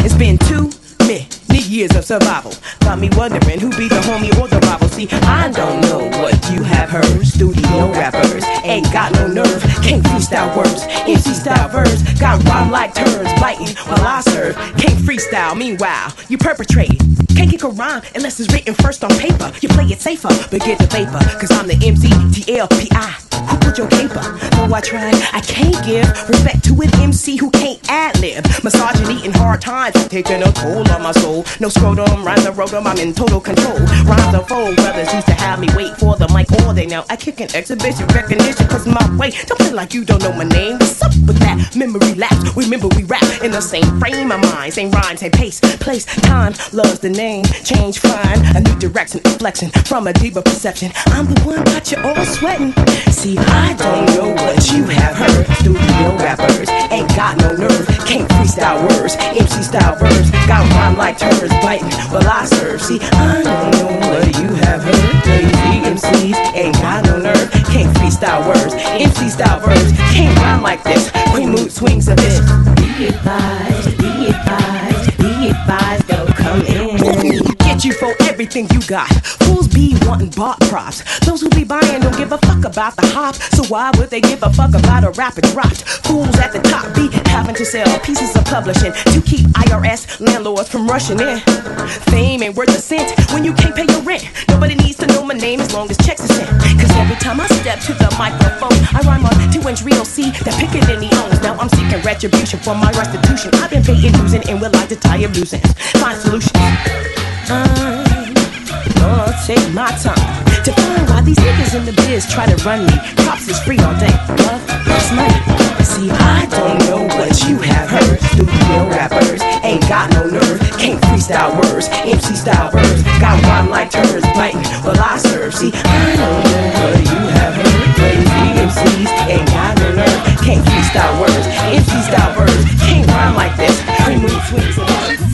It's been too many years of survival. Got me wondering who be the homie or the rival. See, I don't know what you have heard. Studio rappers ain't got no nerve. Can't freestyle words, MC style verse. Got rhyme like turns, biting while I serve. Can't freestyle, meanwhile, you perpetrate. Can't kick a rhyme unless it's written first on paper. You play it safer, but get the vapor. Cause I'm the MC, TLPI. Who put your caper? Though I tried, I can't give respect to an MC who can't ad lib. Misogyny and hard times taking a toll on my soul. No scrotum, rhymes the rotom, I'm in total control. Rhymes are full, brothers used to have me wait for the mic all day. Now I kick an exhibition recognition cause my way. Don't play like you don't know my name. What's up with that? Memory lapse. Remember we rap in the same frame of mind. Same rhyme, same pace, place, time. Loves the name. Change, find a new direction, inflection from a deeper perception. I'm the one got you all sweating. See, I don't know what you have heard. Studio rappers ain't got no nerve. Can't freestyle words. MC style verbs. Got rhyme like turds biting. Well, I serve. See, I don't know what you have heard. Lazy MCs ain't got no nerve. Can't freestyle words. MC style verbs. Can't rhyme like this. Queen mood swings a bit. Be advised, be advised, be advised. Don't come in. Get you for everything you got. Fools be wanting bought props. Those who be buying don't give a fuck about the hop. So why would they give a fuck about a rapid dropped? Fools at the top be having to sell pieces of publishing to keep IRS landlords from rushing in. Fame ain't worth a cent when you can't pay your rent. Nobody needs to know my name as long as checks are sent. Cause every time I step to the microphone, I rhyme on two inch real C that picking in the owns. Now I'm seeking retribution for my restitution. I've been paying dues and will like to tie loose ends. Find solutions. Uh, Lord, take my time to find why these niggas in the biz try to run me. Props is free all day. Love, plus money. See, I don't know what you have heard. Studio rappers ain't got no nerve. Can't freestyle words, MC style verbs. Got rhyme like turds biting. Well, I serve. See, I don't know what you have heard. Crazy MCs ain't got no nerve. Can't freestyle words, MC style verbs. Can't rhyme like this. Cream mood swings.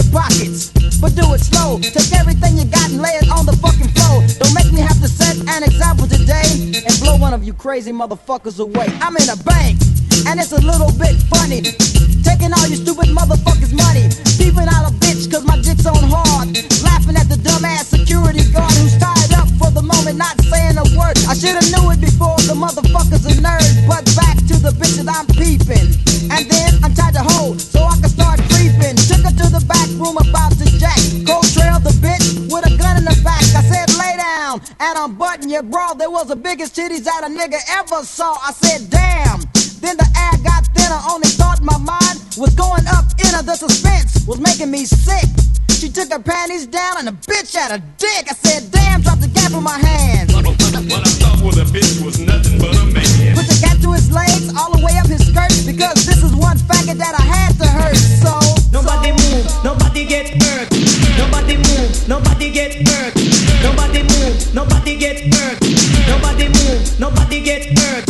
Your pockets, but do it slow. Take everything you got and lay it on the fucking floor. Don't make me have to set an example today and blow one of you crazy motherfuckers away. I'm in a bank, and it's a little bit funny. Taking all you stupid motherfuckers' money. Peeping out a bitch cause my dick's on hard. Laughing at the dumbass security guard who's tied up for the moment, not saying a word. I should've knew it before, the motherfucker's a nerd. But back to the bitches I'm peeping. And then down and unbutton your bra. There was the biggest titties that a nigga ever saw. I said, damn. Then the air got thinner, only thought my mind was going up inner. The suspense was making me sick. She took her panties down and the bitch had a dick. I said, damn, drop the gap in my hand. What I thought was a bitch was nothing but a man. Put the gap to his legs, all the way up his skirt, because this is one faggot that I had to hurt. So, nobody move, nobody get hurt. Nobody move, nobody get hurt. Nobody move, nobody get hurt. Nobody move, nobody get hurt.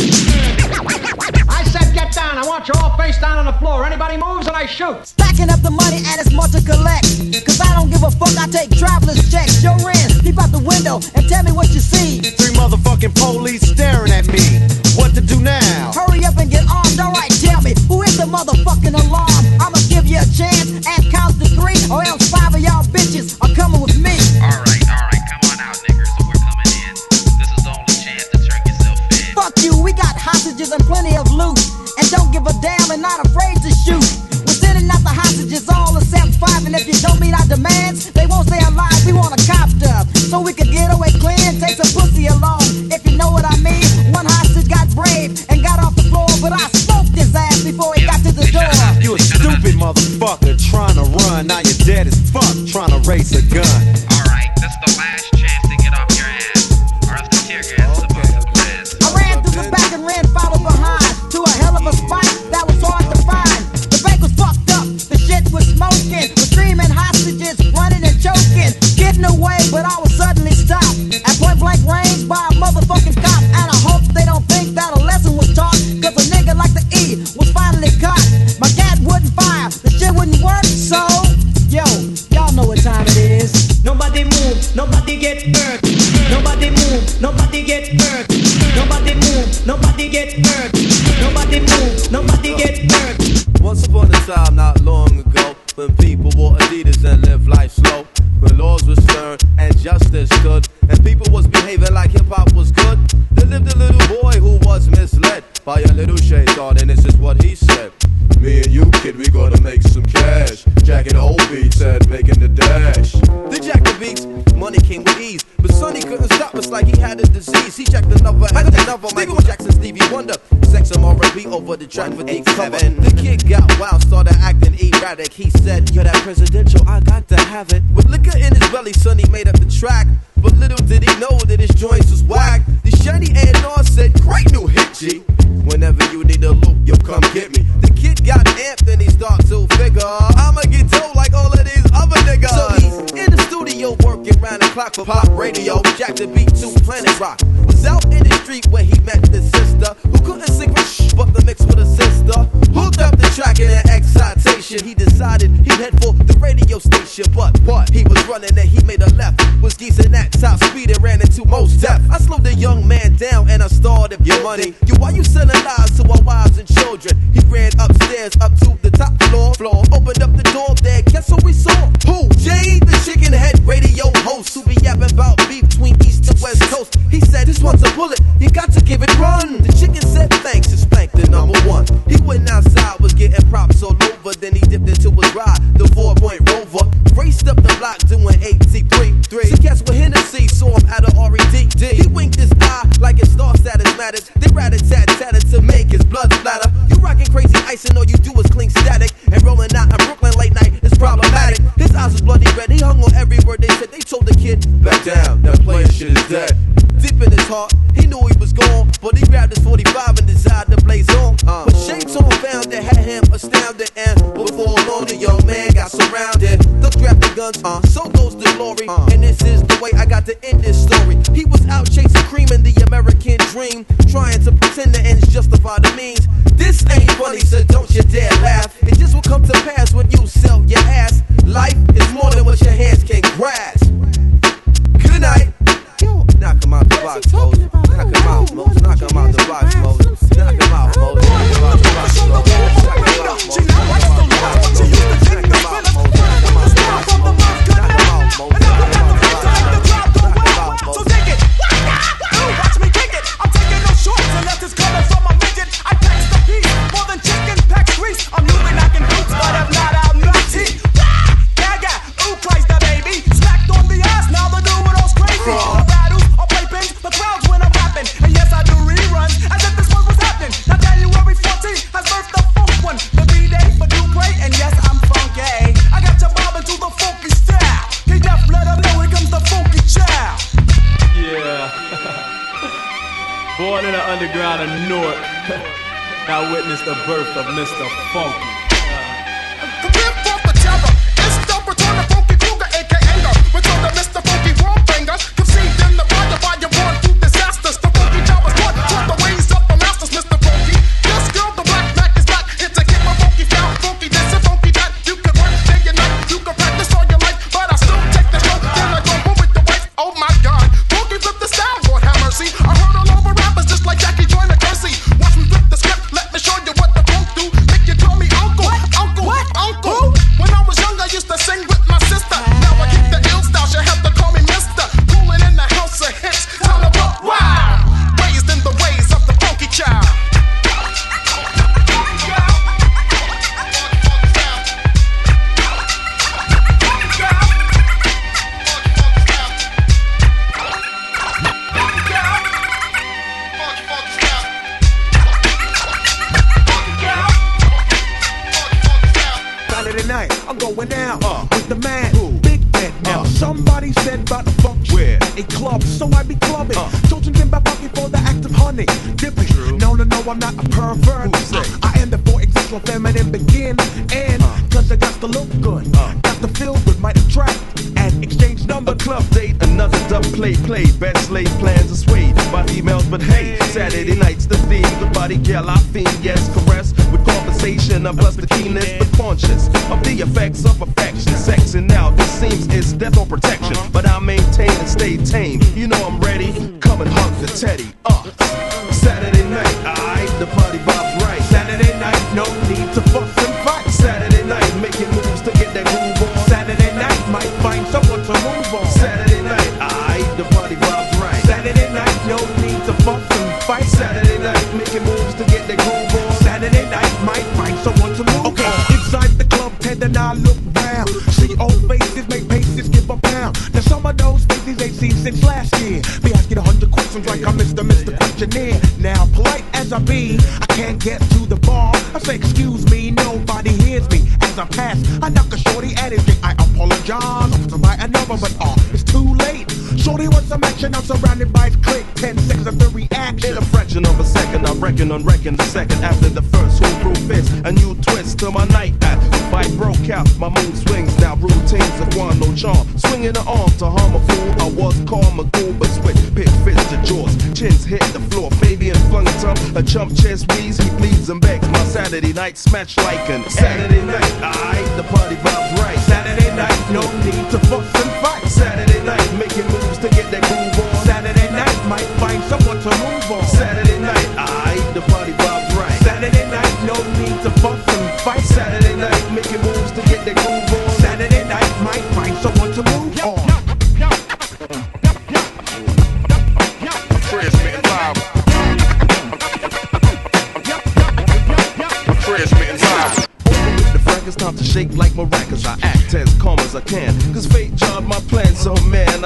I said get down. I want you all face down on the floor. Anybody moves and I shoot. Stacking up the money and it's more to collect. Cause I don't give a fuck, I take traveler's checks. Your rent, peep out the window and tell me what you see. Three motherfucking police staring at me. What to do now? Hurry up and get armed, alright, tell me, who is the motherfucking alarm? I'ma give you a chance and count to three, or else five of y'all bitches are coming with me. Hostages and plenty of loot. And don't give a damn and not afraid to shoot. We're sending out the hostages all except five. And if you don't meet our demands, they won't stay alive. We want a cop copter. So we can get away clean take some pussy along. If you know what I mean, one hostage got brave and got off the floor. But I smoked his ass before he got to the door. You a stupid motherfucker trying to run. Now you're dead as fuck trying to race a gun.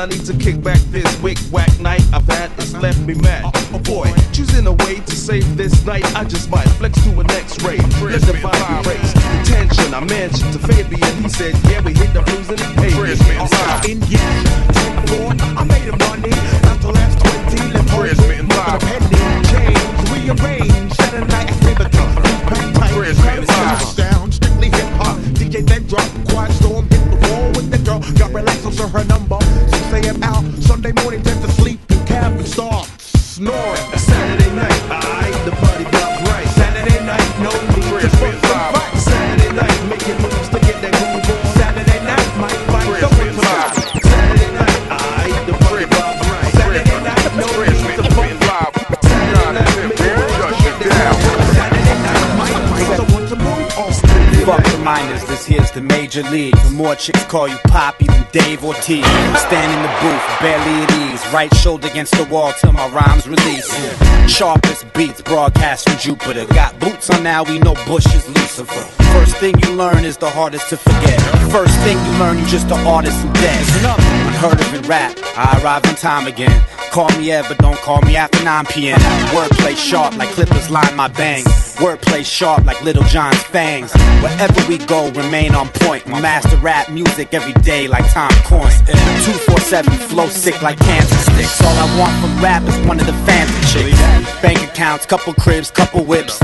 I need to kick back this wick whack night I've had. It's left me mad. Uh, oh boy, choosing a way to save this night. I just might flex to an X-ray. Let the body race. The tension I mentioned to Fabian. He said, Yeah, we hit the blues and the pain. Uh, in yeah. Major league. The more chicks call you Poppy than Dave Ortiz. Stand in the booth, barely at ease. Right shoulder against the wall till my rhymes release. Sharpest beats broadcast from Jupiter. Got boots on now, we know Bush is Lucifer. First thing you learn is the hardest to forget. First thing you learn, you just an artist who dead. Unheard of in rap, I arrive in time again. Call me but don't call me after 9 p.m. Wordplay sharp like clippers line my bangs. Wordplay sharp like Lil Jon's fangs. Wherever we go, remain on point. Master rap music every day like Tom Coin. 247 flow sick like cancer sticks. All I want from rap is one of the fancy chicks. Bank accounts, couple cribs, couple whips.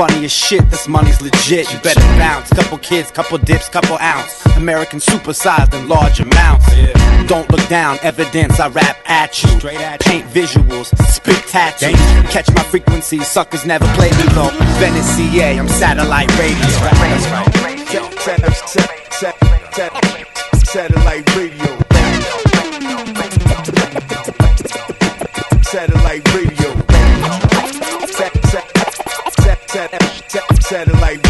The funniest shit, this money's legit. You better bounce. Couple kids, couple dips, couple ounce. American supersized in large amounts. Don't look down, evidence I rap at you. Straight at Paint visuals, spit tattoos. Catch my frequency, suckers never play me though. Venice, CA, I'm satellite radio. Satellite radio. Satellite radio. Satellite radio. Not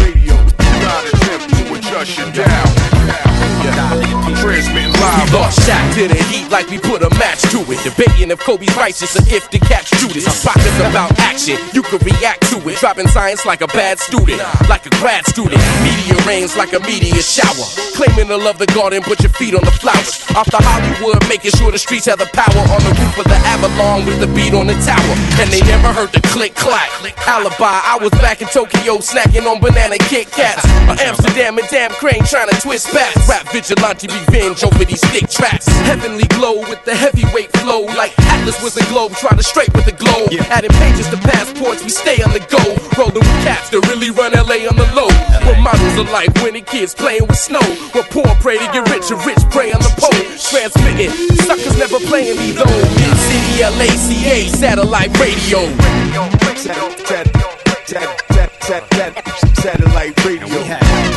Lost Shaq to the heat like we put a match to it. Debating if Kobe's righteous or if the catch Judas. Pockets about action, you can react to it. Dropping science like a bad student, like a grad student. Media rains like a media shower. Claiming to love the garden, put your feet on the flowers. Off the Hollywood, making sure the streets have the power. On the roof of the Avalon with the beat on the tower. And they never heard the click clack. Alibi, I was back in Tokyo snacking on banana Kit Kats. Amsterdam and damn crane trying to twist back. Rap vigilante revenge over these stick tracks. Heavenly glow with the heavyweight flow. Like Atlas was the globe, trying to straight with the globe. Adding pages to passports, we stay on the go. Rolling with cats that really run LA on the low. We're models of life, winning kids playing with snow. We're poor, pray to get rich, and rich pray on the pole. Transmitting, suckers never playing me though. Mid City, LACA, satellite radio. Satellite radio.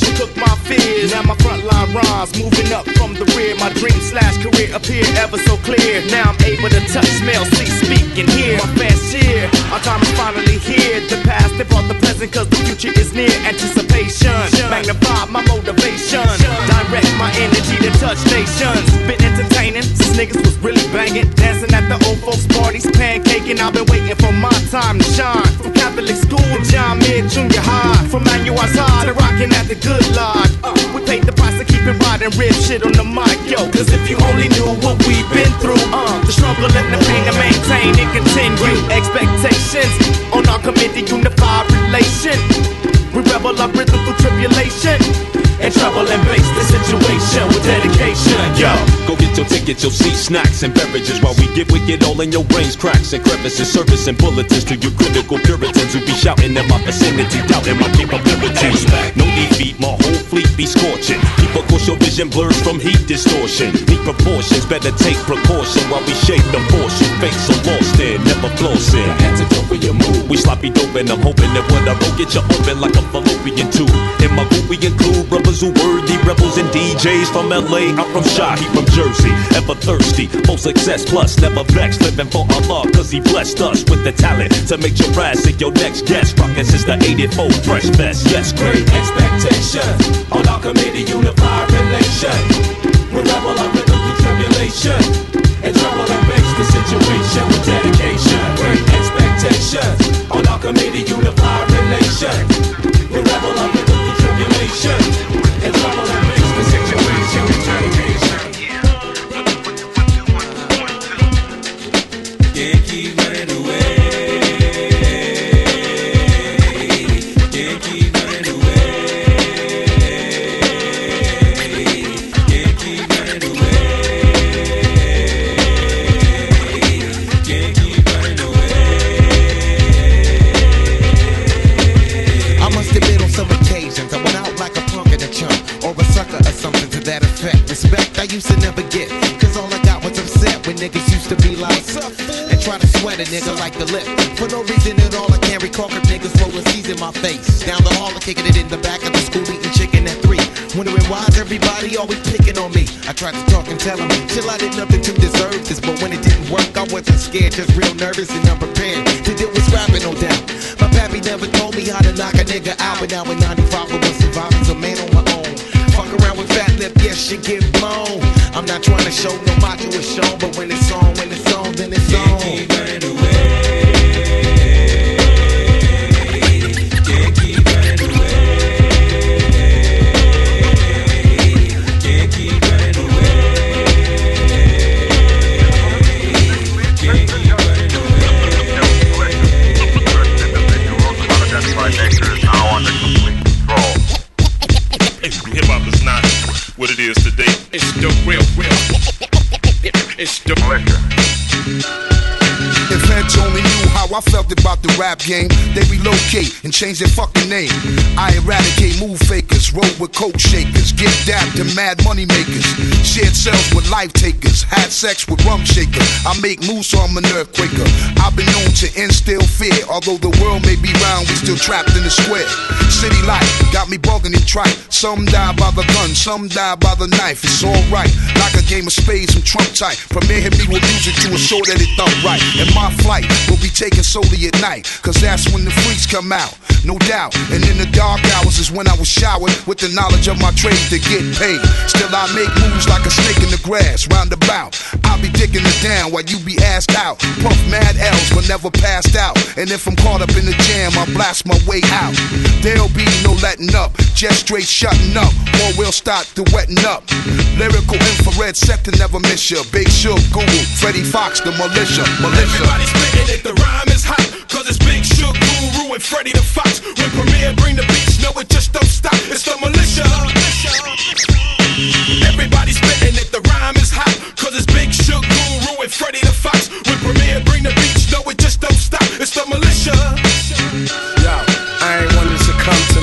Me, took my fears. Now my frontline rhymes moving up from the rear. My dream slash career appear ever so clear. Now I'm able to touch, smell, see, speak, and hear. My fans cheer. Our time is finally here. The past, they brought the present, cause the future is near. Anticipation. Magnify my motivation. Direct my energy to touch nations. Been since niggas was really banging. Dancing at the old folks' parties, pancaking. I've been waiting for my time to shine. From Catholic school John Mid Junior High. From Manuel's High to rocking at the good lodge. Uh, we paid the price to keep it riding, rip shit on the mic, yo. Cause if you only knew what we've been through, uh, the struggle and the pain to maintain and continue. Expectations on our committee, unified relation. We rebel our rhythm through tribulation. And trouble and face the situation with dedication, yo. Go get your ticket, your seat, snacks, and beverages while we get wicked all in your brains, cracks and crevices, service and bulletins to your critical puritans who be shouting in my vicinity, doubting my capabilities. No defeat, my whole fleet be scorching. Keep of course your vision blurs from heat distortion. Need proportions, better take precaution while we shake the force. Fake so lost in, never flossing. Antidote for your mood. We sloppy dope and I'm hoping that what I wrote get you open like a fallopian tube. In my group we include brothers who worthy rebels and DJs from LA. I'm from Shy, he from Jersey. Ever thirsty, full success plus never vexed. Living for Allah, cause he blessed us with the talent to make Jurassic your next guest. Rockin' since the 84 Fresh Fest. Yes, great expectations on our committee, unified relation. We rebel our rhythm through tribulation. And trouble and makes the situation with dedication. Great expectations on our committee, unified relation. We rebel our rhythm through tribulation. And trouble niggas used to be like, and try to sweat a nigga like the lip. For no reason at all, I can't recall cause niggas rolling C's in my face. Down the hall, I'm kicking it in the back of the school, eating chicken at three. Wondering why's everybody always picking on me. I tried to talk and tell them, chill, I did nothing to deserve this. But when it didn't work, I wasn't scared, just real nervous and unprepared. To deal with scrapping, no doubt. My pappy never told me how to knock a nigga out, but now in 95 I was surviving, a man on my own. Around with fat lip, yes, shit get blown. I'm not trying to show no macho is shown, but when it's on, when it's on, then it's on. Hip and change their fucking name. I eradicate move fakers, roll with coke shakers, get dapped to mad money makers, shared cells with life takers, had sex with rum shakers. I make moves so I'm an earthquaker. I've been known to instill fear, although the world may be round, we still trapped in the square. City life got me bugging and trite. Some die by the gun, some die by the knife. It's alright, like a game of spades and trump tight. Premier hit me with music to assure that it thump right. And my flight will be taken solely at night, cause that's when the freaks come out. No doubt, and in the dark hours is when I was showered with the knowledge of my trade to get paid. Still, I make moves like a snake in the grass, roundabout. I'll be digging it down while you be asked out. Puff mad L's, but never passed out. And if I'm caught up in the jam, I blast my way out. There'll be no letting up, just straight shutting up, or we'll start the wetting up. Lyrical infrared sector never miss ya. Big Shug, Guru, Freddie Foxxx, the militia, militia. Everybody spitting it, the rhyme is hot. Cause it's Big Shug, Guru, and Freddy the Fox. When Premier bring the beats, no, it just don't stop. It's the militia. Everybody spitting it, the rhyme is hot. Cause it's Big Shug, Guru, and Freddy the Fox. When Premier bring the beats, no, it just don't stop. It's the militia.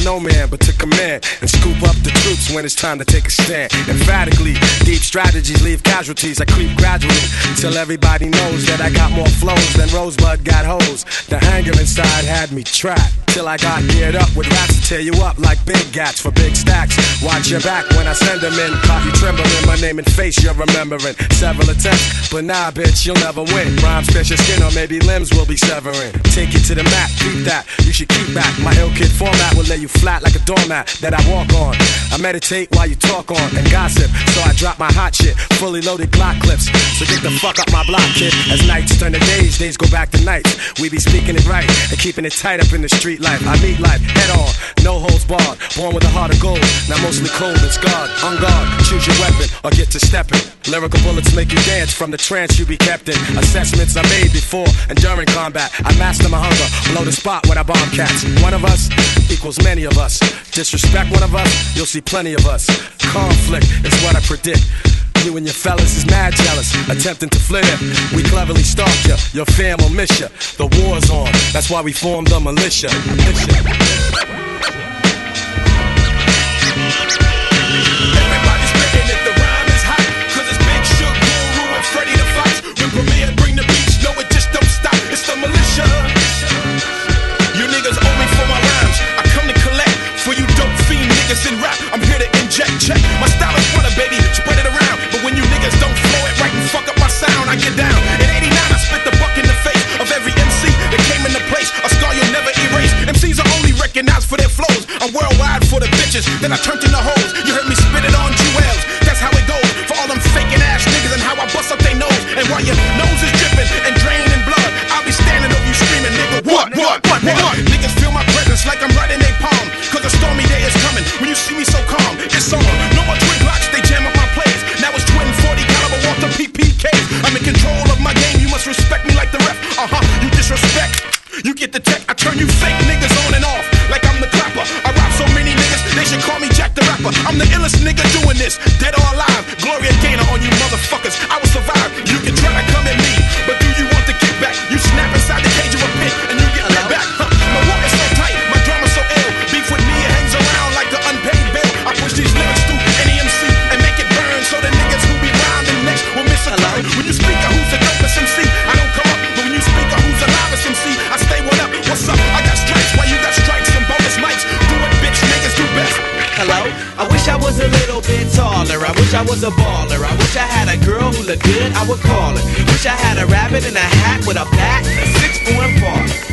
No man, but to command and scoop up the troops when it's time to take a stand. Emphatically, deep strategies leave casualties. I creep gradually until everybody knows that I got more flows than Rosebud got hoes. The hanger inside had me trapped till I got geared up with raps to tear you up like big gats for big stacks. Watch your back when I send them in. You trembling, my name and face you're remembering. Several attempts, but nah, bitch, you'll never win. Rhymes pierce your skin or maybe limbs will be severing. Take you to the mat, keep that. You should keep back. My ill kid format will lay you flat like a doormat that I walk on. I meditate while you talk on and gossip, so I drop my hot shit, fully loaded Glock clips. So get the fuck up my block, kid. As nights turn to days, days go back to nights. We be speaking it right and keeping it tight up in the street life. I meet life head on, no holds barred. Born with a heart of gold, now mostly cold and scarred. On guard, choose your weapon or get to stepping. Lyrical bullets make you dance from the trance you be kept in. Assessments I made before and during combat. I master my hunger, blow the spot when I bomb cats. One of us equals many of us. Disrespect one of us, you'll see plenty of us. Conflict is what I predict. You and your fellas is mad jealous, attempting to flare. We cleverly stalk ya, your fam will miss ya. The war's on, that's why we formed the militia. Everybody bitches. Then I turned into hoes. You heard me spit it on jewels. That's how it goes. For all them faking ass niggas and how I bust up their nose. And while your nose is dripping and draining blood, I'll be standing over you screaming, nigga. What? What? What? What? Niggas feel my presence like I'm right in their palm. Cause a stormy day is coming. When you see me so calm, it's on. No more twin blocks, they jam up my plays. Now it's twin 40 caliber Walter PPKs. I'm in control of my game. You must respect me like the ref. Uh huh. You disrespect. You get the tech, I turn you fake niggas on and off this, dead or alive. Gloria a baller. I wish I had a girl who looked good, I would call her. Wish I had a rabbit in a hat with a bat a six foot baller.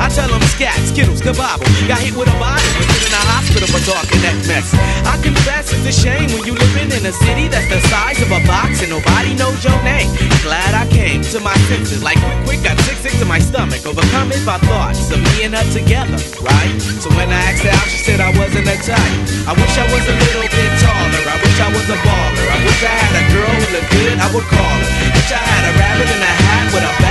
I tell them scat, skittles, kabobble. Got hit with a bottle, was in the hospital for talking that mess. I confess it's a shame when you living in a city that's the size of a box and nobody knows your name. Glad I came to my senses, like quick, quick, got sick, sick to my stomach. Overcome it by thoughts of me and her together, right? So when I asked her out, she said I wasn't a type. I wish I was a little bit taller. I wish I was a baller. I wish I had a girl who looked good, I would call her. Wish I had a rabbit in a hat with a and a.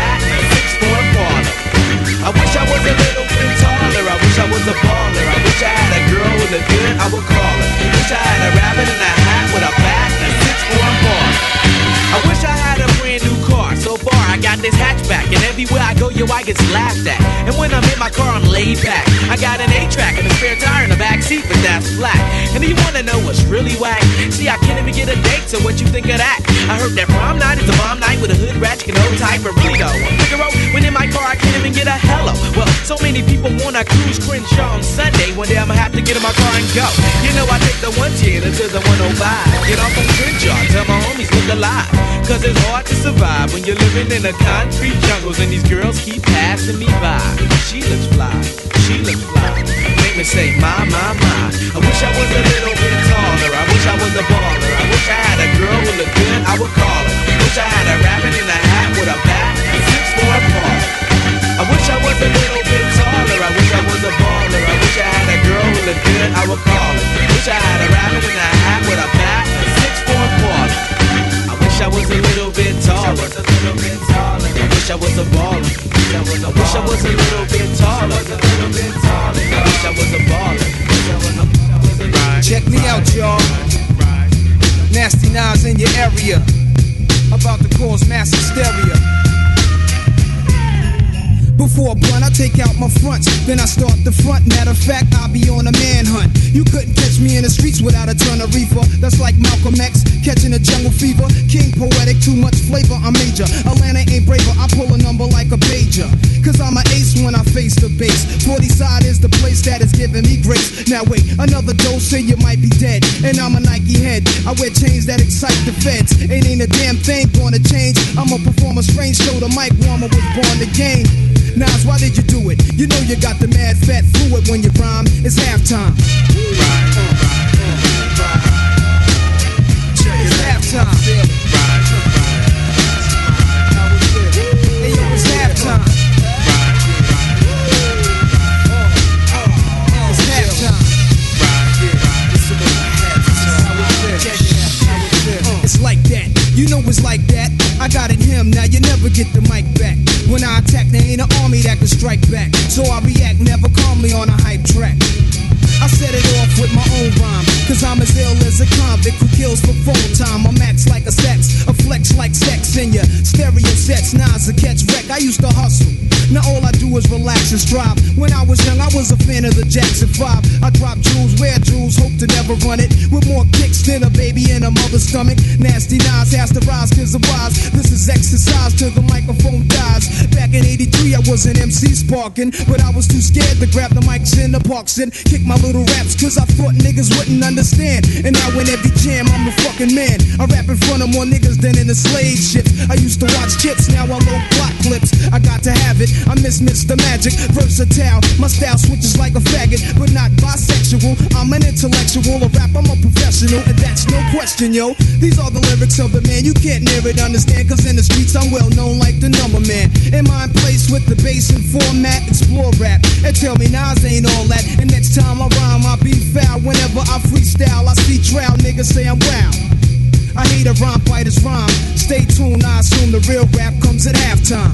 I wish I was a little bit taller. I wish I was a baller. I wish I had a girl who looked good, I would call her. I wish I had a rabbit in a hat with a bat and a six-foot. I wish I had a car. I got this hatchback, and everywhere I go, yo, I get laughed at. And when I'm in my car, I'm laid back. I got an A-track and a spare tire in the back seat, but that's flat. And do you wanna know what's really whack? See, I can't even get a date, so what you think of that? I heard that prom night is a bomb night with a hood ratchet and old type, though, on Figaro, when in my car, I can't even get a hello. Well, so many people wanna cruise Crenshaw on Sunday. One day I'ma have to get in my car and go. You know, I take the 110 to the 105. Get off on Crenshaw, tell my homies look alive. Cause it's hard to survive when you're living in a concrete jungle and these girls keep passing me by. She looks fly, she looks fly. Make me say, my, my, my. I wish I was a little bit taller. The front. Matter of fact, I'll be on a manhunt. You couldn't catch me in the streets without a ton of reefer. That's like Malcolm X catching a jungle fever. King poetic, too much flavor, I'm major. Atlanta ain't braver, I pull a number like a pager. Cause I'm an ace when I face the base. 40 side is the place that is giving me grace. Now wait, another dose, say you might be dead. And I'm a Nike head. I wear chains that excite the feds. It ain't a damn thing gonna change. I'm a performer strange, so the mic warmer was born to game. Nas, why did you do it? You know you got the mad fat fluid when you rhyme. It's halftime. It's halftime. Halftime. Oh, it's halftime. It's like that. You know it's like that. I got it him, now you never get the mic back. When I attack, there ain't an army that can strike back. So I react never calmly on a hype track. I set it off with my own rhyme. Cause I'm as ill as a convict who kills for phone time. I'm max like a sex, a flex like sex in your stereo sets. Nas a catch wreck. I used to hustle. Now all I do is relax and strive. When I was young, I was a fan of the Jackson 5. I drop jewels, wear jewels, hope to never run it. With more kicks than a baby in a mother's stomach. Nasty Nas has to rise cause I'm wise. This is exercise till the microphone dies. Back in 83, I was an MC sparking. But I was too scared to grab the mics in the parks and kick my little raps cause I thought niggas wouldn't understand. And now in every jam, I'm a fucking man. I rap in front of more niggas than in the slave ships. I used to watch chips, now I load plot clips. I got to have it. I miss Mr. Magic, versatile. My style switches like a faggot, but not bisexual. I'm an intellectual, a rap, I'm a professional, and that's no question, yo. These are the lyrics of the man, you can't near it, understand, cause in the streets I'm well known like the number man. In place with the bass and format? Explore rap, and tell me Nas ain't all that. And next time I rhyme, I be foul. Whenever I freestyle, I see trial niggas say I'm wild. I hate a rhyme fighter's rhyme. Stay tuned, I assume the real rap comes at halftime.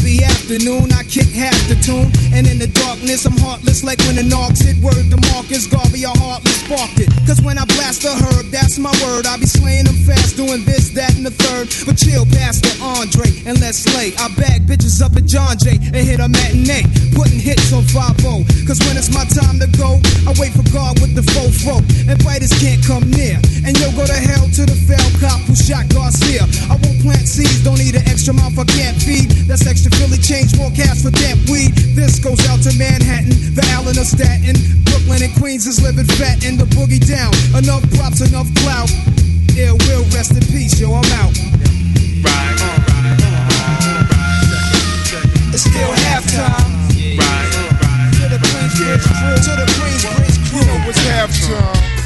afternoon. I kick half the tune, and in the darkness, I'm heartless like when the knocks hit. Word to Marcus Garvey, I heartless sparked it. Cause when I blast the herb, that's my word. I be slaying them fast, doing this, that, and the third. But chill, Pastor Andre, and let's slay. I bag bitches up at John Jay and hit a matinee, putting hits on 5 Cause when it's my time to go, I wait for God with the fofo, and fighters can't come near. And you'll go to hell to the fell cop who shot Garcia. I won't plant seeds, don't need an extra mouth I can't feed. That's extra Philly change, more cash for damp weed. This goes out to Manhattan, the Allen of Staten. Brooklyn and Queens is living fat in the boogie down. Enough props, enough clout. Ill will rest in peace, yo, I'm out. Right. It's still halftime. Right, To the Queensbridge crew, to the Queensbridge crew. You know It's halftime.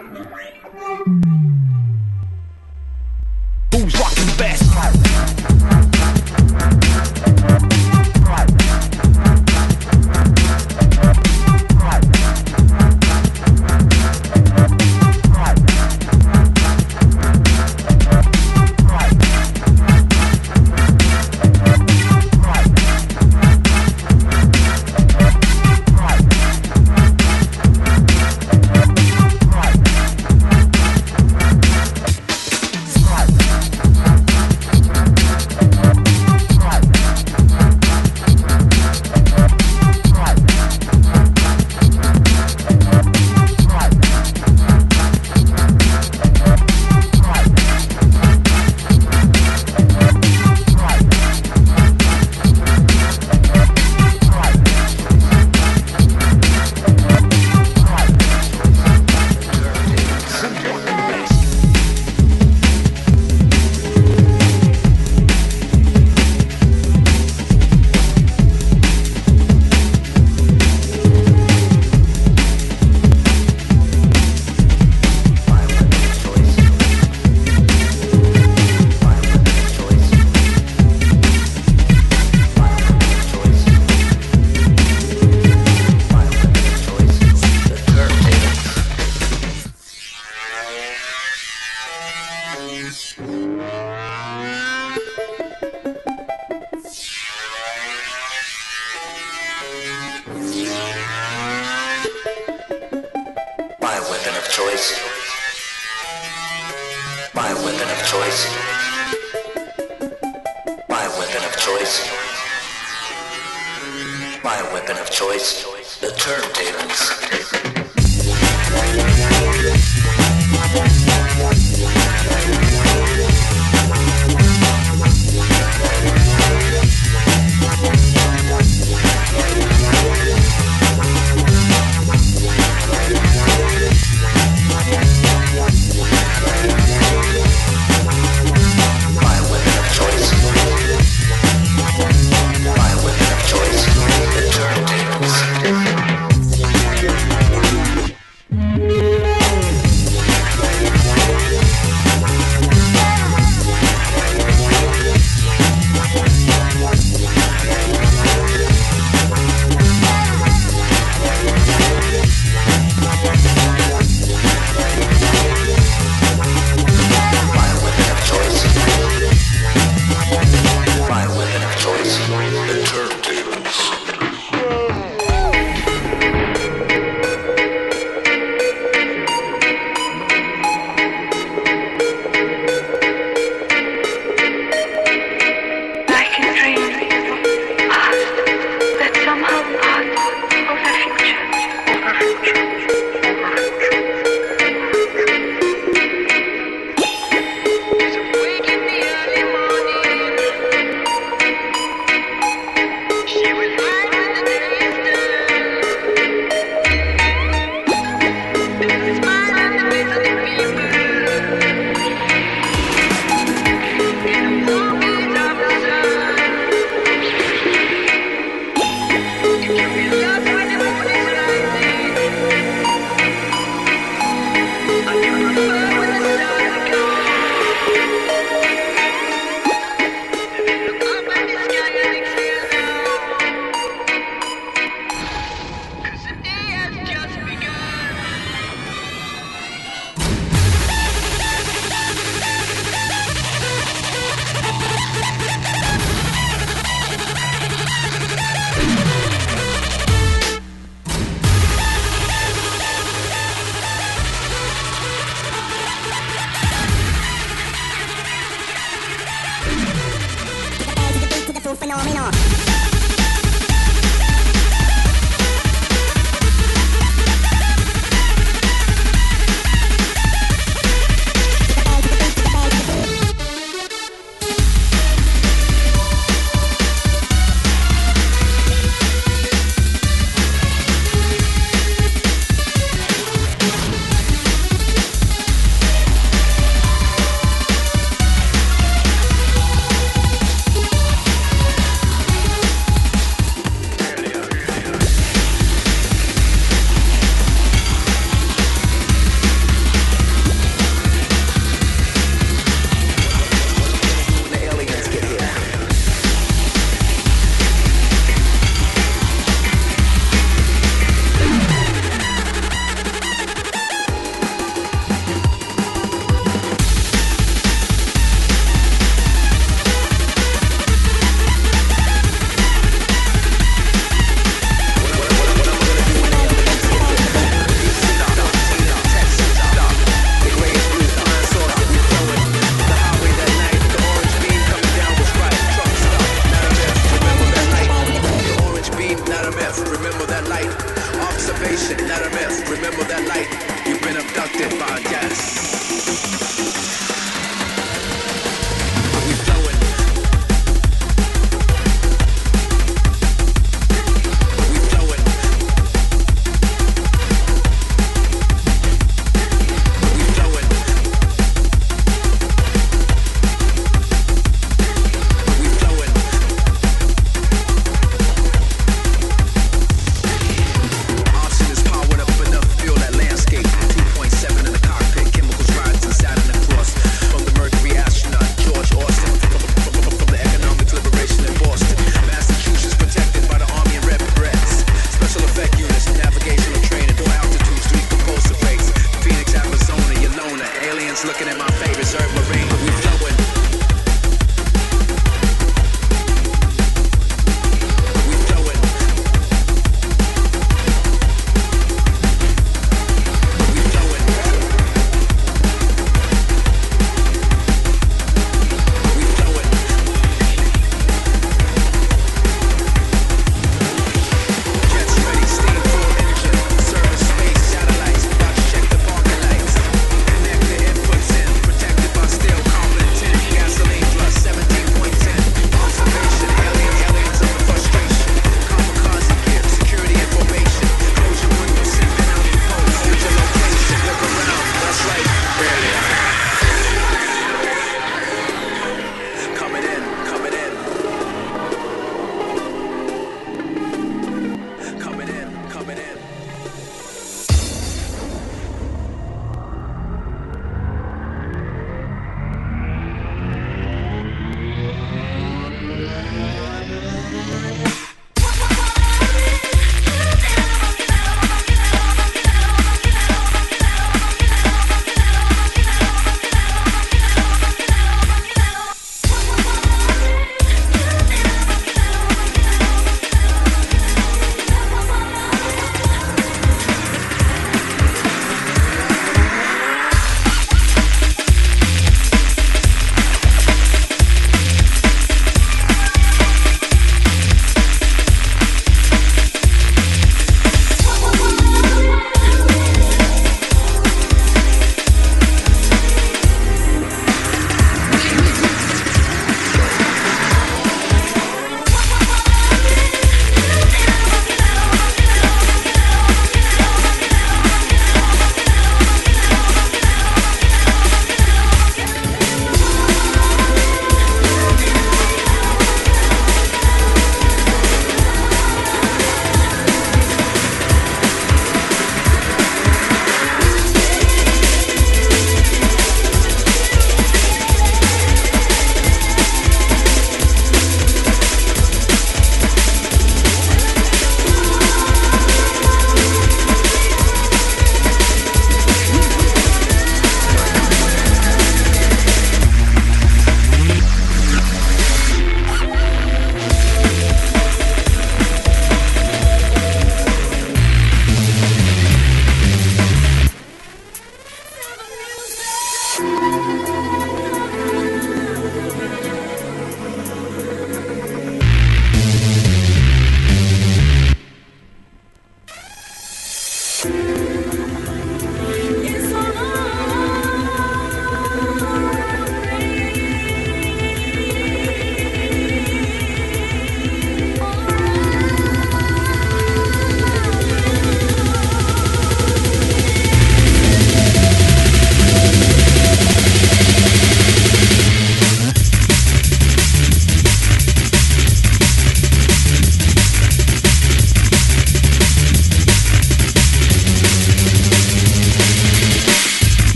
Who's